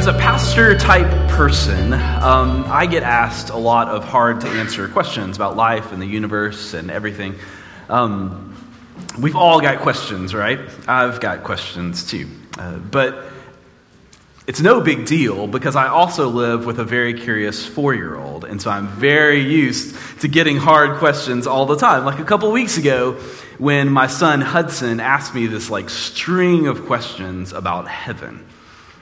as a pastor type person, um, I get asked a lot of hard to answer questions about life and the universe and everything. Um, we've all got questions, right? I've got questions too. Uh, but it's no big deal because I also live with a very curious four year old. And so I'm very used to getting hard questions all the time. Like a couple weeks ago, when my son Hudson asked me this like string of questions about heaven.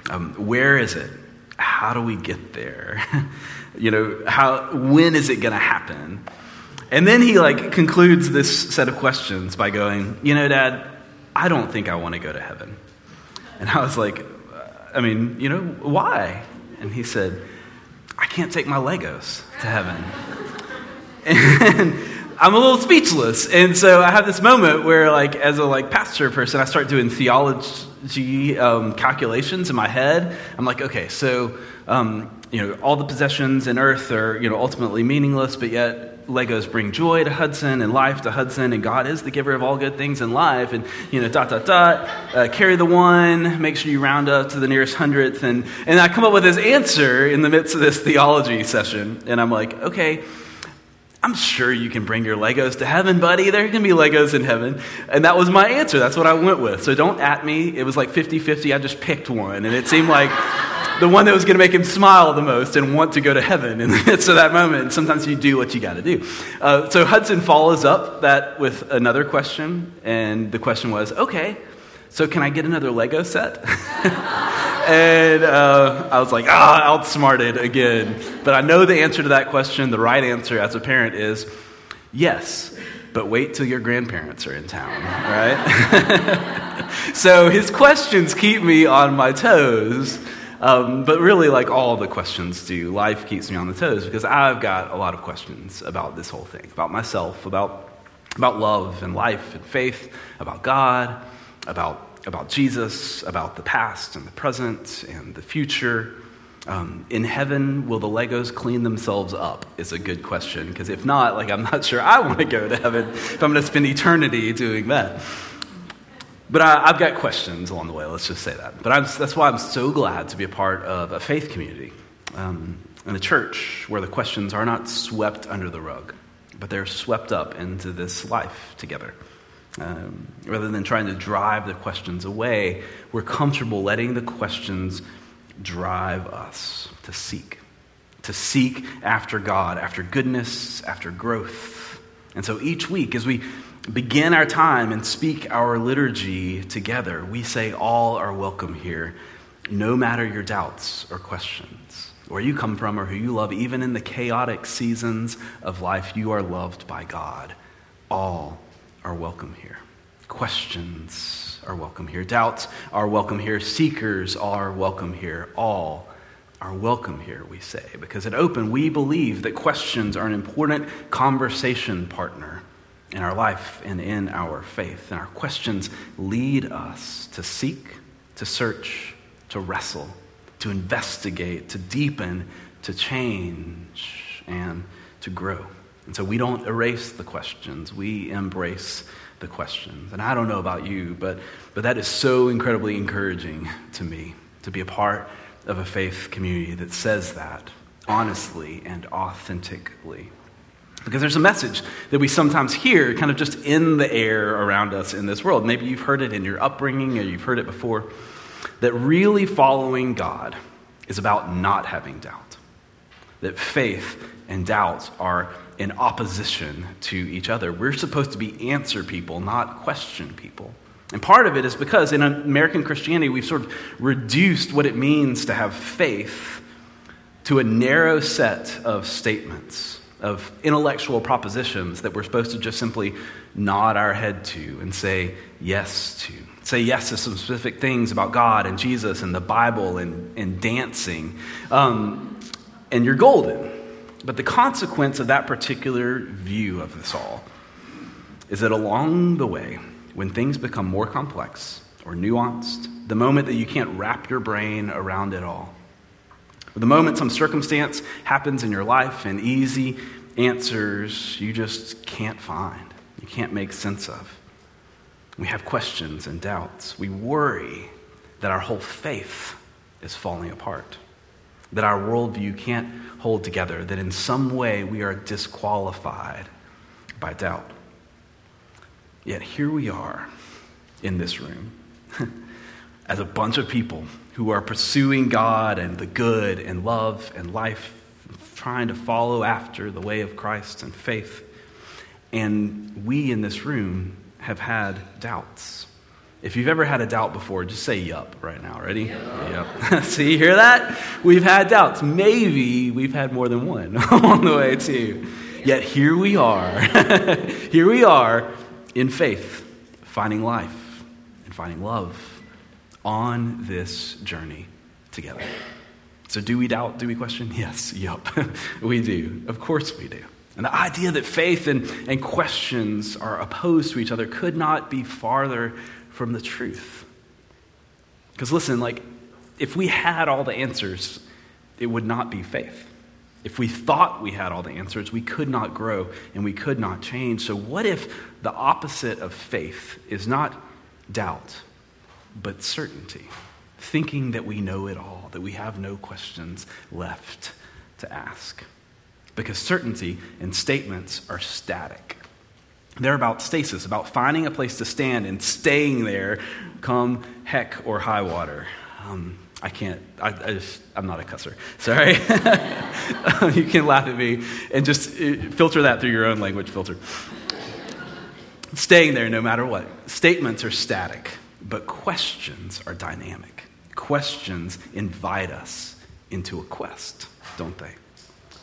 Um, where is it? How do we get there? you know, how, when is it going to happen? And then he like concludes this set of questions by going, you know, Dad, I don't think I want to go to heaven. And I was like, I mean, you know, why? And he said, I can't take my Legos to heaven. And I'm a little speechless. And so I have this moment where, like, as a like pastor person, I start doing theology um, calculations in my head. I'm like, okay, so um, you know, all the possessions in earth are you know ultimately meaningless, but yet Legos bring joy to Hudson and life to Hudson, and God is the giver of all good things in life. And, you know, dot, dot, dot, uh, carry the one, make sure you round up to the nearest hundredth. And, and I come up with this answer in the midst of this theology session. And I'm like, okay, I'm sure you can bring your Legos to heaven, buddy. There can be Legos in heaven. And that was my answer. That's what I went with. So don't at me. It was like 50 50. I just picked one. And it seemed like the one that was going to make him smile the most and want to go to heaven midst of that moment. Sometimes you do what you got to do. Uh, so Hudson follows up that with another question. And the question was, okay, so can I get another Lego set? and uh, I was like, ah, outsmarted again. But I know the answer to that question. The right answer as a parent is yes, but wait till your grandparents are in town, right? so his questions keep me on my toes. Um, but really, like all the questions do, life keeps me on the toes because I've got a lot of questions about this whole thing, about myself, about, about love and life and faith, about God, about about Jesus, about the past and the present and the future. Um, in heaven, will the Legos clean themselves up? Is a good question because if not, like I'm not sure I want to go to heaven if I'm going to spend eternity doing that. But I, have got questions along the way. Let's just say that. But I'm, that's why I'm so glad to be a part of a faith community um, in a church where the questions are not swept under the rug, but they're swept up into this life together. Um, rather than trying to drive the questions away, we're comfortable letting the questions drive us to seek, to seek after God, after goodness, after growth. And so each week, as we begin our time and speak our liturgy together, we say, All are welcome here, no matter your doubts or questions, where you come from or who you love, even in the chaotic seasons of life, you are loved by God. All are welcome here. Questions are welcome here. Doubts are welcome here. Seekers are welcome here. All are welcome here, we say, because at Open, we believe that questions are an important conversation partner in our life and in our faith. And our questions lead us to seek, to search, to wrestle, to investigate, to deepen, to change, and to grow. And so we don't erase the questions, we embrace the questions. And I don't know about you, but, but that is so incredibly encouraging to me to be a part of a faith community that says that honestly and authentically. Because there's a message that we sometimes hear kind of just in the air around us in this world. Maybe you've heard it in your upbringing or you've heard it before that really following God is about not having doubt. That faith and doubt are in opposition to each other. We're supposed to be answer people, not question people. And part of it is because in American Christianity, we've sort of reduced what it means to have faith to a narrow set of statements, of intellectual propositions that we're supposed to just simply nod our head to and say yes to. Say yes to some specific things about God and Jesus and the Bible and, and dancing. Um, and you're golden. But the consequence of that particular view of this all is that along the way, when things become more complex or nuanced, the moment that you can't wrap your brain around it all, the moment some circumstance happens in your life and easy answers you just can't find, you can't make sense of. We have questions and doubts. We worry that our whole faith is falling apart, that our worldview can't hold together, that in some way we are disqualified by doubt. Yet here we are in this room as a bunch of people who are pursuing God and the good and love and life, trying to follow after the way of Christ and faith. And we in this room have had doubts. If you've ever had a doubt before, just say yup right now. Ready? Yep. See, you hear that? We've had doubts. Maybe we've had more than one on the way, too. Yet here we are. here we are in faith, finding life and finding love on this journey together. So, do we doubt? Do we question? Yes, yup, we do. Of course we do. And the idea that faith and, and questions are opposed to each other could not be farther from the truth. Because listen, like, if we had all the answers, it would not be faith. If we thought we had all the answers, we could not grow and we could not change. So, what if the opposite of faith is not doubt, but certainty? Thinking that we know it all, that we have no questions left to ask. Because certainty and statements are static. They're about stasis, about finding a place to stand and staying there come heck or high water. Um, I can't, I, I, just, I'm not a cusser. Sorry. you can laugh at me and just uh, filter that through your own language filter. Staying there no matter what. Statements are static, but questions are dynamic. Questions invite us into a quest, don't they?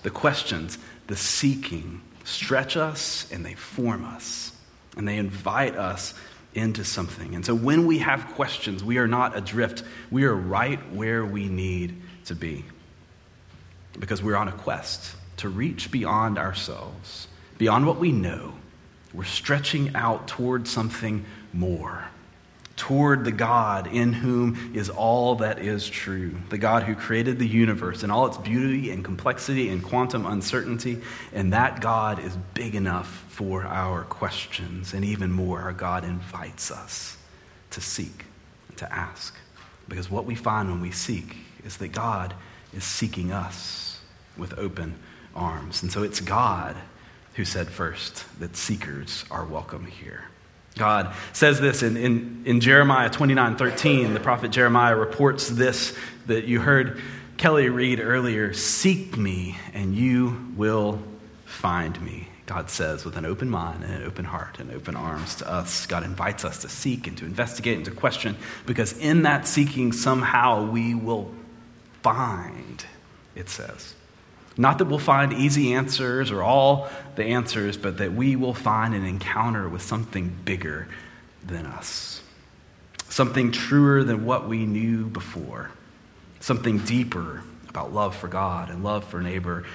The questions, the seeking, stretch us and they form us and they invite us into something. And so when we have questions, we are not adrift. We are right where we need to be because we're on a quest to reach beyond ourselves, beyond what we know. We're stretching out toward something more toward the God in whom is all that is true, the God who created the universe and all its beauty and complexity and quantum uncertainty. And that God is big enough for our questions. And even more, our God invites us to seek, to ask. Because what we find when we seek is that God is seeking us with open arms. And so it's God who said first that seekers are welcome here. God says this in, in, in Jeremiah 29 13. The prophet Jeremiah reports this that you heard Kelly read earlier Seek me, and you will find me. God says with an open mind and an open heart and open arms to us. God invites us to seek and to investigate and to question because in that seeking, somehow we will find, it says. Not that we'll find easy answers or all the answers, but that we will find an encounter with something bigger than us. Something truer than what we knew before. Something deeper about love for God and love for neighbor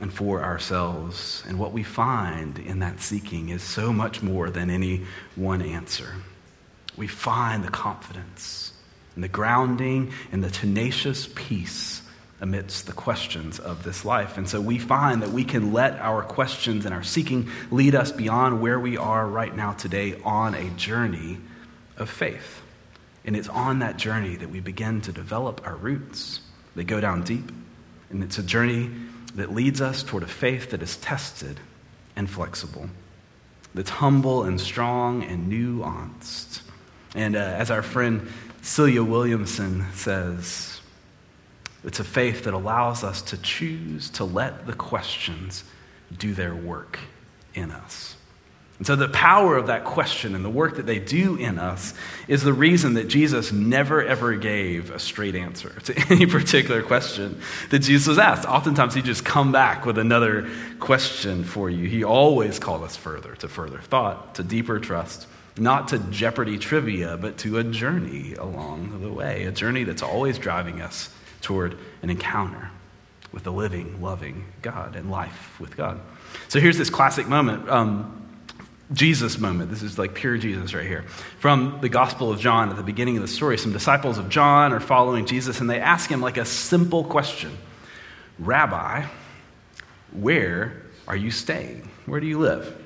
and for ourselves. And what we find in that seeking is so much more than any one answer. We find the confidence and the grounding and the tenacious peace amidst the questions of this life. And so we find that we can let our questions and our seeking lead us beyond where we are right now today on a journey of faith. And it's on that journey that we begin to develop our roots. They go down deep. And it's a journey that leads us toward a faith that is tested and flexible, that's humble and strong and nuanced. And uh, as our friend Celia Williamson says, it's a faith that allows us to choose to let the questions do their work in us. And so, the power of that question and the work that they do in us is the reason that Jesus never ever gave a straight answer to any particular question that Jesus was asked. Oftentimes, he just come back with another question for you. He always called us further to further thought, to deeper trust, not to Jeopardy trivia, but to a journey along the way, a journey that's always driving us toward an encounter with the living, loving God and life with God. So here's this classic moment. Um, Jesus moment. This is like pure Jesus right here. From the Gospel of John at the beginning of the story, some disciples of John are following Jesus and they ask him like a simple question Rabbi, where are you staying? Where do you live?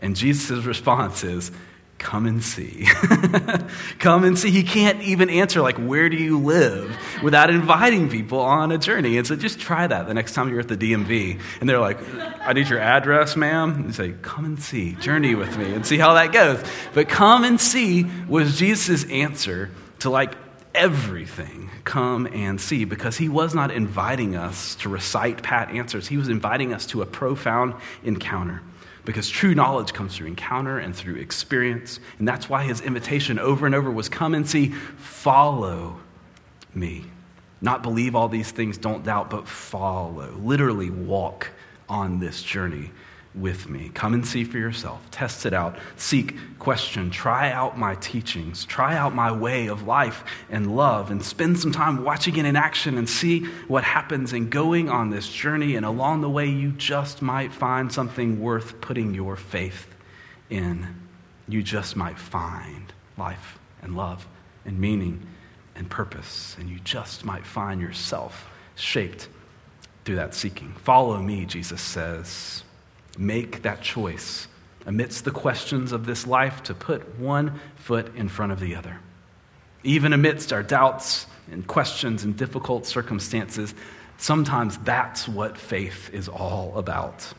And Jesus' response is, come and see. come and see. He can't even answer, like, where do you live without inviting people on a journey. And so just try that the next time you're at the DMV. And they're like, I need your address, ma'am. You say, come and see. Journey with me and see how that goes. But come and see was Jesus' answer to, like, everything come and see because he was not inviting us to recite pat answers. He was inviting us to a profound encounter because true knowledge comes through encounter and through experience. And that's why his invitation over and over was come and see, follow me. Not believe all these things, don't doubt, but follow. Literally walk on this journey with me. Come and see for yourself. Test it out. Seek, question, try out my teachings. Try out my way of life and love and spend some time watching it in action and see what happens and going on this journey. And along the way, you just might find something worth putting your faith in. You just might find life and love and meaning and purpose. And you just might find yourself shaped through that seeking. Follow me, Jesus says. Make that choice amidst the questions of this life to put one foot in front of the other. Even amidst our doubts and questions and difficult circumstances, sometimes that's what faith is all about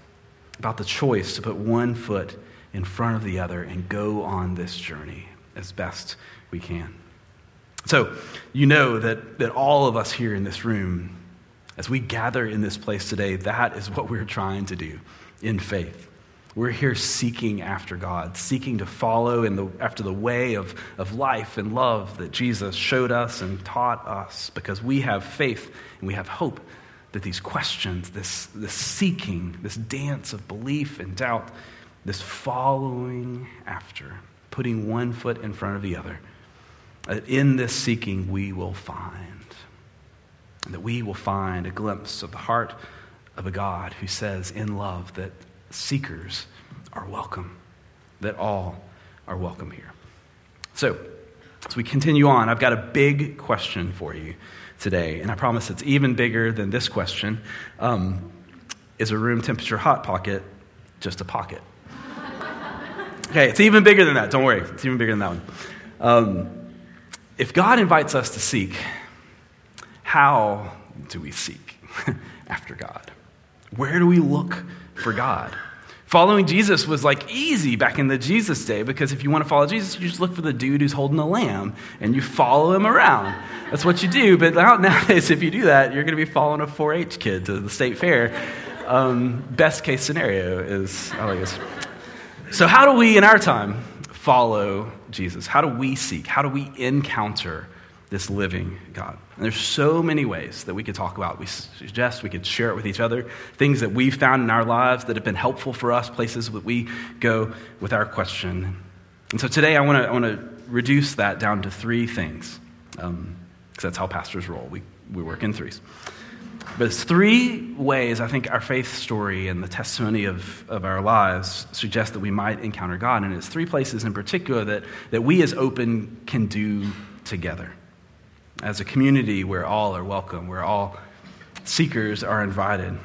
about the choice to put one foot in front of the other and go on this journey as best we can. So, you know that, that all of us here in this room, as we gather in this place today, that is what we're trying to do in faith. We're here seeking after God, seeking to follow in the, after the way of, of life and love that Jesus showed us and taught us because we have faith and we have hope that these questions, this, this seeking, this dance of belief and doubt, this following after, putting one foot in front of the other, that in this seeking we will find, that we will find a glimpse of the heart of a God who says in love that seekers are welcome, that all are welcome here. So, as we continue on, I've got a big question for you today, and I promise it's even bigger than this question. Um, is a room temperature hot pocket just a pocket? Okay, it's even bigger than that. Don't worry, it's even bigger than that one. Um, if God invites us to seek, how do we seek after God? Where do we look for God? Following Jesus was like easy back in the Jesus day because if you want to follow Jesus, you just look for the dude who's holding a lamb and you follow him around. That's what you do. But nowadays, if you do that, you're going to be following a 4 H kid to the state fair. Um, best case scenario is, I like. So, how do we in our time follow Jesus? How do we seek? How do we encounter this living God. And there's so many ways that we could talk about. We suggest we could share it with each other, things that we've found in our lives that have been helpful for us, places that we go with our question. And so today I want to I reduce that down to three things, because um, that's how pastors roll. We, we work in threes. But it's three ways I think our faith story and the testimony of, of our lives suggest that we might encounter God. And it's three places in particular that, that we as open can do together as a community where all are welcome, where all seekers are invited,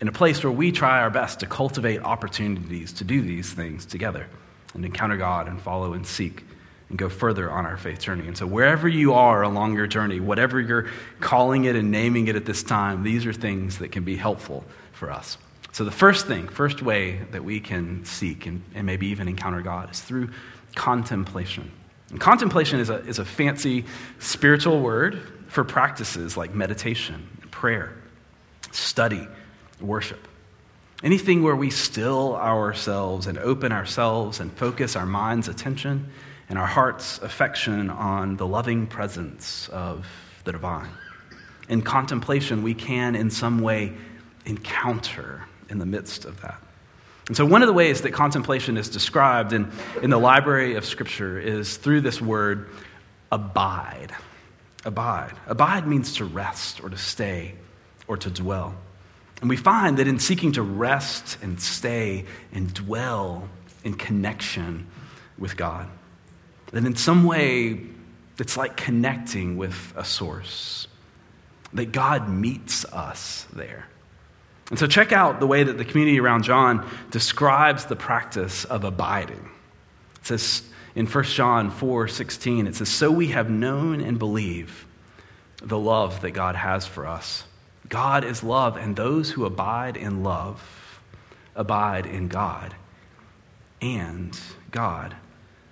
in a place where we try our best to cultivate opportunities to do these things together and encounter God and follow and seek and go further on our faith journey. And so, wherever you are along your journey, whatever you're calling it and naming it at this time, these are things that can be helpful for us. So, the first thing, first way that we can seek and, and maybe even encounter God is through contemplation. And contemplation is a, is a fancy spiritual word for practices like meditation, prayer, study, worship. Anything where we still ourselves and open ourselves and focus our mind's attention and our heart's affection on the loving presence of the divine. In contemplation, we can in some way encounter in the midst of that. And so, one of the ways that contemplation is described in, in the library of Scripture is through this word abide. Abide. Abide means to rest or to stay or to dwell. And we find that in seeking to rest and stay and dwell in connection with God, that in some way it's like connecting with a source, that God meets us there. And so, check out the way that the community around John describes the practice of abiding. It says in 1 John 4 16, it says, So we have known and believe the love that God has for us. God is love, and those who abide in love abide in God, and God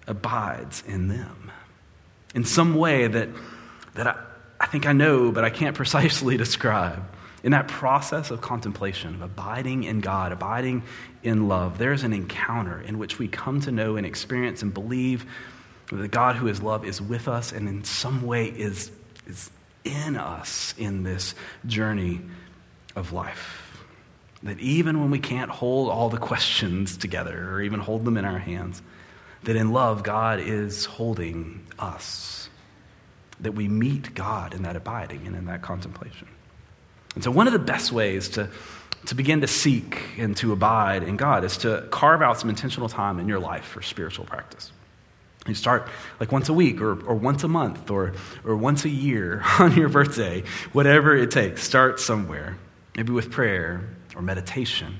abides in them. In some way that, that I, I think I know, but I can't precisely describe. In that process of contemplation, of abiding in God, abiding in love, there's an encounter in which we come to know and experience and believe that the God who is love is with us and in some way is, is in us in this journey of life. That even when we can't hold all the questions together or even hold them in our hands, that in love, God is holding us. That we meet God in that abiding and in that contemplation. And so, one of the best ways to, to begin to seek and to abide in God is to carve out some intentional time in your life for spiritual practice. You start like once a week or, or once a month or, or once a year on your birthday, whatever it takes. Start somewhere, maybe with prayer or meditation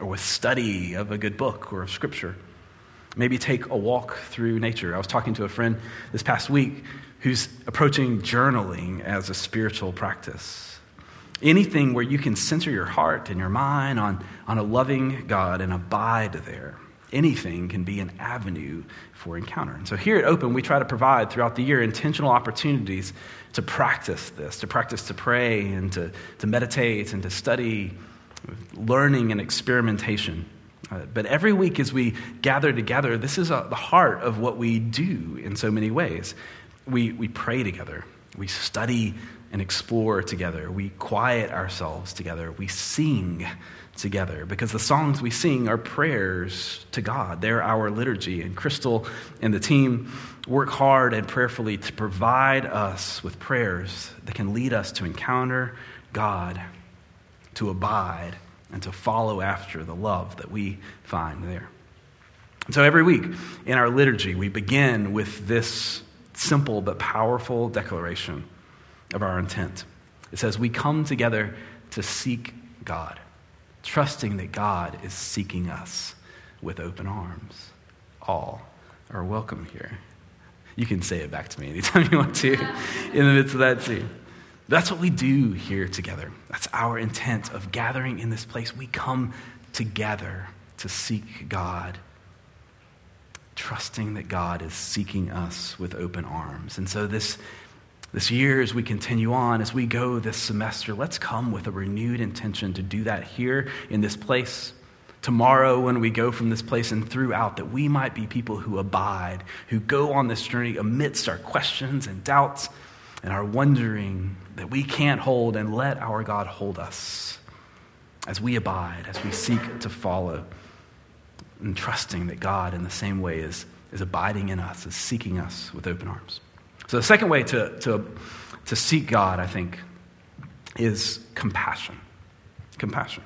or with study of a good book or of scripture. Maybe take a walk through nature. I was talking to a friend this past week who's approaching journaling as a spiritual practice. Anything where you can center your heart and your mind on, on a loving God and abide there. Anything can be an avenue for encounter. And so here at Open, we try to provide throughout the year intentional opportunities to practice this, to practice to pray and to, to meditate and to study, learning and experimentation. Uh, but every week as we gather together, this is a, the heart of what we do in so many ways. We, we pray together, we study and explore together, we quiet ourselves together, we sing together because the songs we sing are prayers to God. They're our liturgy. And Crystal and the team work hard and prayerfully to provide us with prayers that can lead us to encounter God, to abide, and to follow after the love that we find there. And so every week in our liturgy, we begin with this simple but powerful declaration of our intent. It says, We come together to seek God, trusting that God is seeking us with open arms. All are welcome here. You can say it back to me anytime you want to in the midst of that, too. That's what we do here together. That's our intent of gathering in this place. We come together to seek God, trusting that God is seeking us with open arms. And so, this, this year, as we continue on, as we go this semester, let's come with a renewed intention to do that here in this place. Tomorrow, when we go from this place and throughout, that we might be people who abide, who go on this journey amidst our questions and doubts and our wondering that we can't hold and let our God hold us as we abide, as we seek to follow, and trusting that God, in the same way, is, is abiding in us, is seeking us with open arms. So, the second way to, to, to seek God, I think, is compassion. Compassion.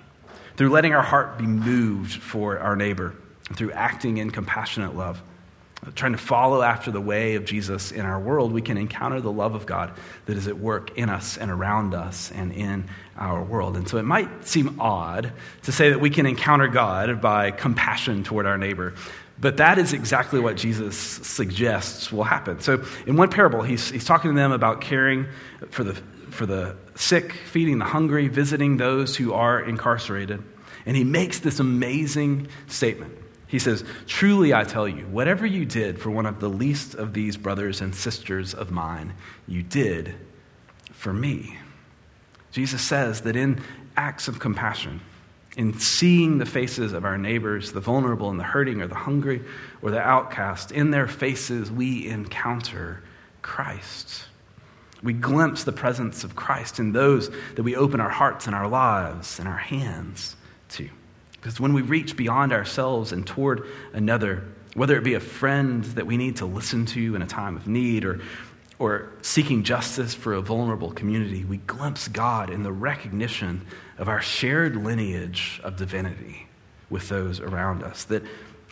Through letting our heart be moved for our neighbor, through acting in compassionate love trying to follow after the way of Jesus in our world, we can encounter the love of God that is at work in us and around us and in our world. And so it might seem odd to say that we can encounter God by compassion toward our neighbor. But that is exactly what Jesus suggests will happen. So, in one parable, he's, he's talking to them about caring for the, for the sick, feeding the hungry, visiting those who are incarcerated. And he makes this amazing statement. He says, Truly I tell you, whatever you did for one of the least of these brothers and sisters of mine, you did for me. Jesus says that in acts of compassion, in seeing the faces of our neighbors, the vulnerable and the hurting or the hungry or the outcast, in their faces we encounter Christ. We glimpse the presence of Christ in those that we open our hearts and our lives and our hands to. Because when we reach beyond ourselves and toward another, whether it be a friend that we need to listen to in a time of need or, or seeking justice for a vulnerable community, we glimpse God in the recognition of our shared lineage of divinity with those around us. That,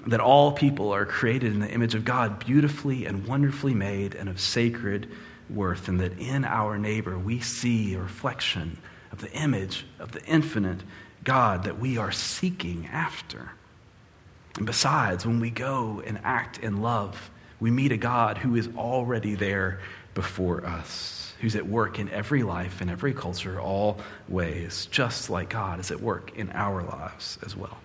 that all people are created in the image of God, beautifully and wonderfully made and of sacred worth, and that in our neighbor we see a reflection of the image of the infinite God that we are seeking after. And besides, when we go and act in love, we meet a God who is already there before us, who's at work in every life, in every culture, all ways, just like God is at work in our lives as well.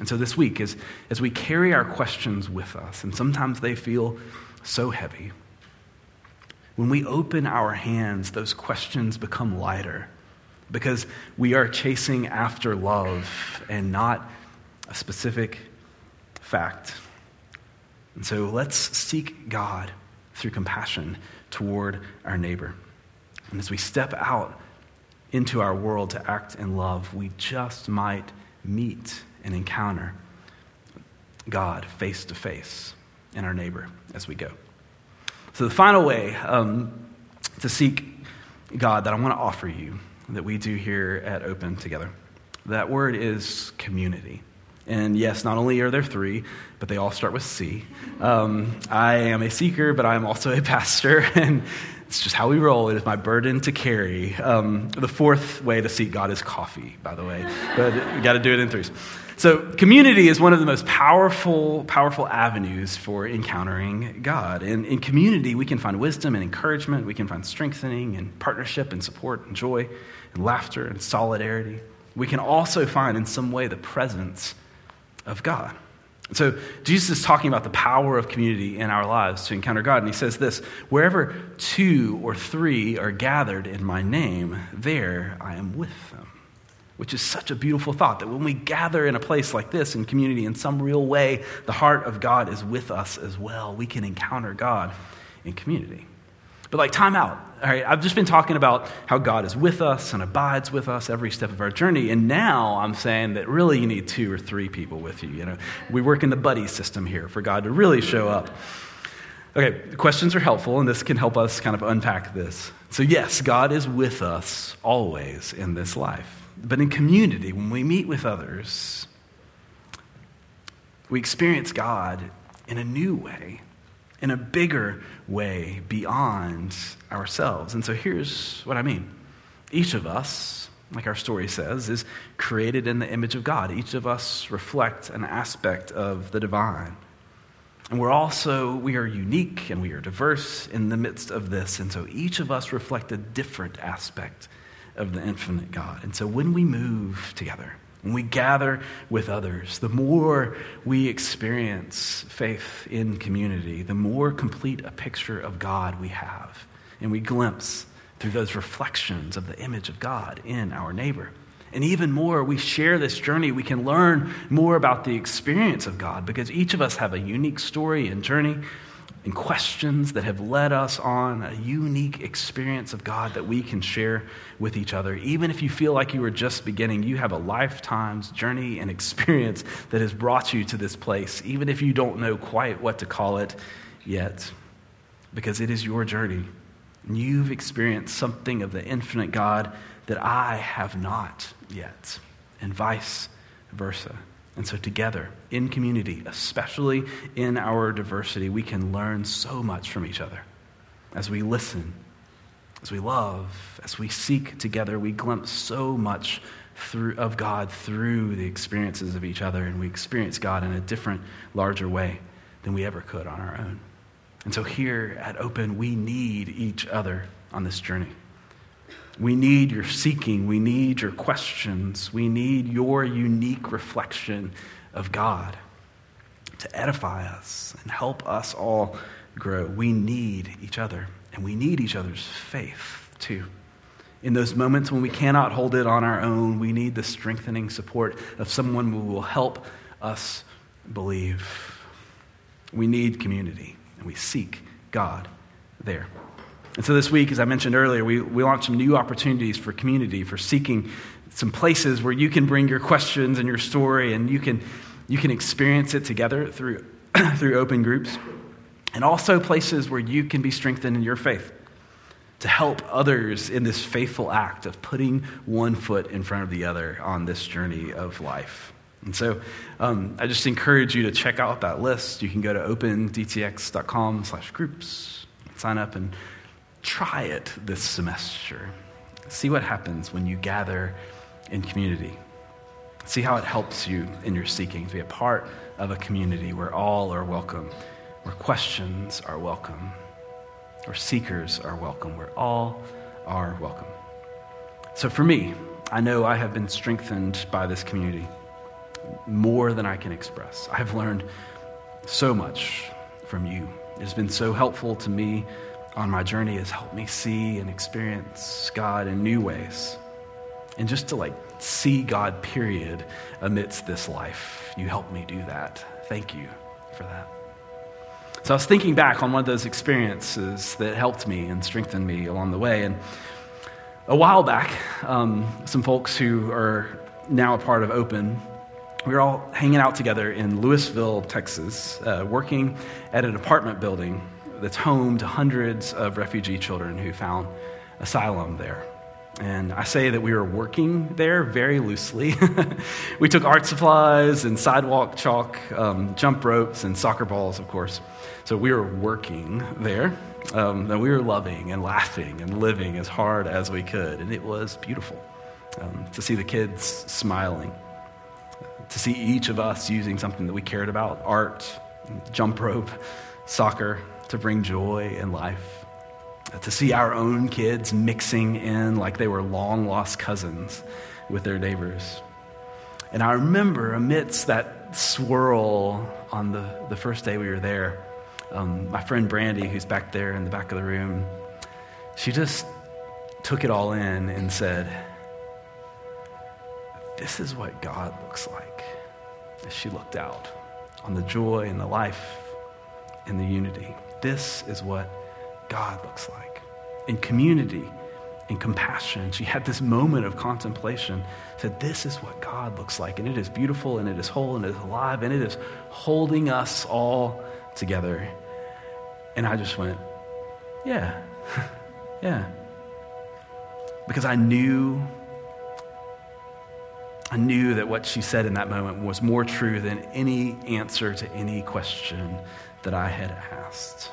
And so this week, as, as we carry our questions with us, and sometimes they feel so heavy, when we open our hands, those questions become lighter because we are chasing after love and not a specific fact. And so let's seek God through compassion toward our neighbor. And as we step out into our world to act in love, we just might meet and encounter God face to face in our neighbor as we go. So, the final way um, to seek God that I want to offer you that we do here at Open together, that word is community. And yes, not only are there three, but they all start with C. Um, I am a seeker, but I'm also a pastor, and it's just how we roll. It is my burden to carry. Um, the fourth way to seek God is coffee, by the way, but you got to do it in threes. So, community is one of the most powerful, powerful avenues for encountering God. And in community, we can find wisdom and encouragement. We can find strengthening and partnership and support and joy and laughter and solidarity. We can also find, in some way, the presence of God. So, Jesus is talking about the power of community in our lives to encounter God. And he says this Wherever two or three are gathered in my name, there I am with them which is such a beautiful thought that when we gather in a place like this in community in some real way, the heart of God is with us as well. We can encounter God in community. But, like, time out. All right, I've just been talking about how God is with us and abides with us every step of our journey. And now I'm saying that really you need two or three people with you. You know, we work in the buddy system here for God to really show up. Okay, questions are helpful, and this can help us kind of unpack this. So, yes, God is with us always in this life. But in community, when we meet with others, we experience God in a new way, in a bigger way beyond ourselves. And so here's what I mean each of us, like our story says, is created in the image of God. Each of us reflect an aspect of the divine. And we're also, we are unique and we are diverse in the midst of this. And so each of us reflect a different aspect of the infinite God. And so when we move together, when we gather with others, the more we experience faith in community, the more complete a picture of God we have. And we glimpse through those reflections of the image of God in our neighbor. And even more, we share this journey, we can learn more about the experience of God because each of us have a unique story and journey and questions that have led us on a unique experience of God that we can share with each other. Even if you feel like you were just beginning, you have a lifetime's journey and experience that has brought you to this place, even if you don't know quite what to call it yet, because it is your journey. And you've experienced something of the infinite God that I have not yet, and vice versa. And so, together, in community, especially in our diversity, we can learn so much from each other. As we listen, as we love, as we seek together, we glimpse so much through, of God through the experiences of each other, and we experience God in a different, larger way than we ever could on our own. And so, here at Open, we need each other on this journey. We need your seeking. We need your questions. We need your unique reflection of God to edify us and help us all grow. We need each other, and we need each other's faith too. In those moments when we cannot hold it on our own, we need the strengthening support of someone who will help us believe. We need community, and we seek God there. And so this week, as I mentioned earlier, we, we launched some new opportunities for community, for seeking some places where you can bring your questions and your story and you can, you can experience it together through, through open groups. And also places where you can be strengthened in your faith to help others in this faithful act of putting one foot in front of the other on this journey of life. And so um, I just encourage you to check out that list. You can go to opendtx.com slash groups, sign up and Try it this semester. See what happens when you gather in community. See how it helps you in your seeking to be a part of a community where all are welcome, where questions are welcome, where seekers are welcome, where all are welcome. So for me, I know I have been strengthened by this community more than I can express. I have learned so much from you. It has been so helpful to me on my journey. Has helped me see and experience God in new ways. And just to like see God, period, amidst this life. You helped me do that. Thank you for that. So I was thinking back on one of those experiences that helped me and strengthened me along the way. And a while back, um, some folks who are now a part of Open, we were all hanging out together in Lewisville, Texas, uh, working at an apartment building that's home to hundreds of refugee children who found asylum there. And I say that we were working there very loosely. we took art supplies and sidewalk chalk, um, jump ropes, and soccer balls, of course. So we were working there. Um, and we were loving and laughing and living as hard as we could. And it was beautiful um, to see the kids smiling, to see each of us using something that we cared about art, jump rope, soccer to bring joy and life to see our own kids mixing in like they were long lost cousins with their neighbors. And I remember amidst that swirl on the, the first day we were there, um, my friend Brandy, who's back there in the back of the room, she just took it all in and said, This is what God looks like. As she looked out on the joy and the life and the unity. This is what God looks like. In community, in compassion. She had this moment of contemplation. Said, This is what God looks like. And it is beautiful and it is whole and it is alive and it is holding us all together. And I just went, Yeah, yeah. Because I knew. I knew that what she said in that moment was more true than any answer to any question that I had asked.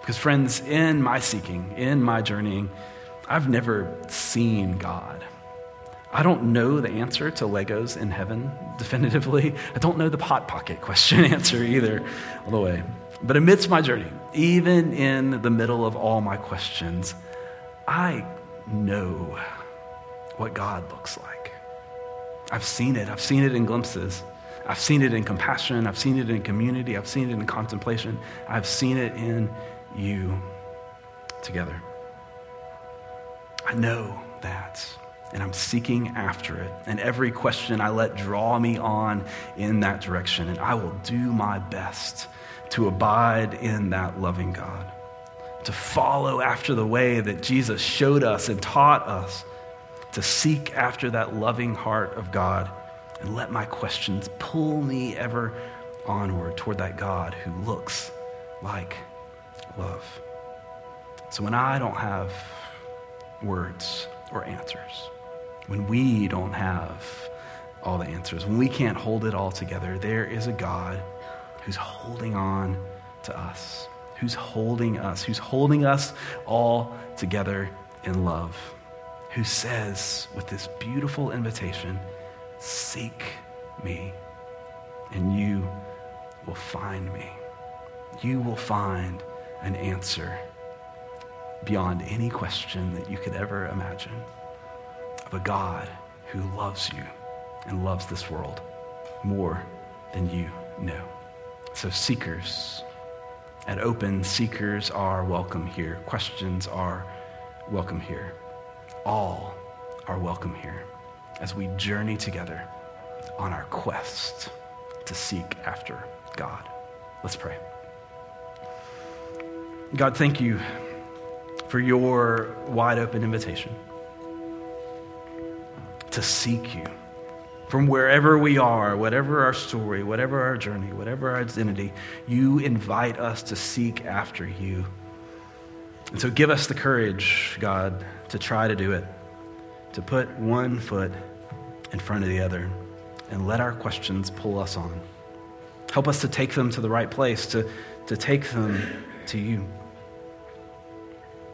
Because, friends, in my seeking, in my journeying, I've never seen God. I don't know the answer to Legos in heaven definitively. I don't know the Hot Pocket question answer either, all the way. But amidst my journey, even in the middle of all my questions, I know what God looks like. I've seen it. I've seen it in glimpses. I've seen it in compassion. I've seen it in community. I've seen it in contemplation. I've seen it in you together. I know that, and I'm seeking after it. And every question I let draw me on in that direction, and I will do my best to abide in that loving God, to follow after the way that Jesus showed us and taught us, to seek after that loving heart of God, and let my questions pull me ever onward toward that God who looks like love. So when I don't have words or answers, when we don't have all the answers, when we can't hold it all together, there is a God who's holding on to us, who's holding us, who's holding us all together in love, who says with this beautiful invitation, Seek me, and you will find me. You will find an answer beyond any question that you could ever imagine of a God who loves you and loves this world more than you know. So, seekers, at Open, seekers are welcome here. Questions are welcome here. All are welcome here as we journey together on our quest to seek after God. Let's pray. God, thank you for your wide open invitation to seek you from wherever we are, whatever our story, whatever our journey, whatever our identity. You invite us to seek after you. And so give us the courage, God, to try to do it, to put one foot in front of the other, and let our questions pull us on. Help us to take them to the right place, to, to take them to you.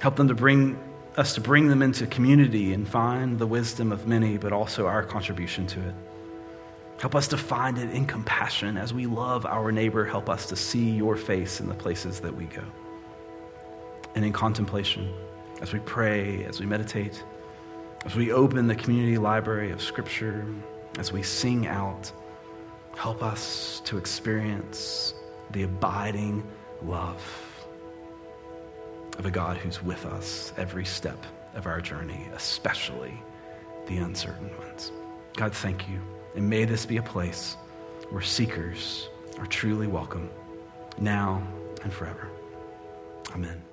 Help them to bring us to bring them into community and find the wisdom of many, but also our contribution to it. Help us to find it in compassion. As we love our neighbor, help us to see your face in the places that we go. And in contemplation, as we pray, as we meditate, as we open the community library of Scripture, as we sing out, help us to experience the abiding love of a God who's with us every step of our journey, especially the uncertain ones. God, thank you. And may this be a place where seekers are truly welcome now and forever. Amen.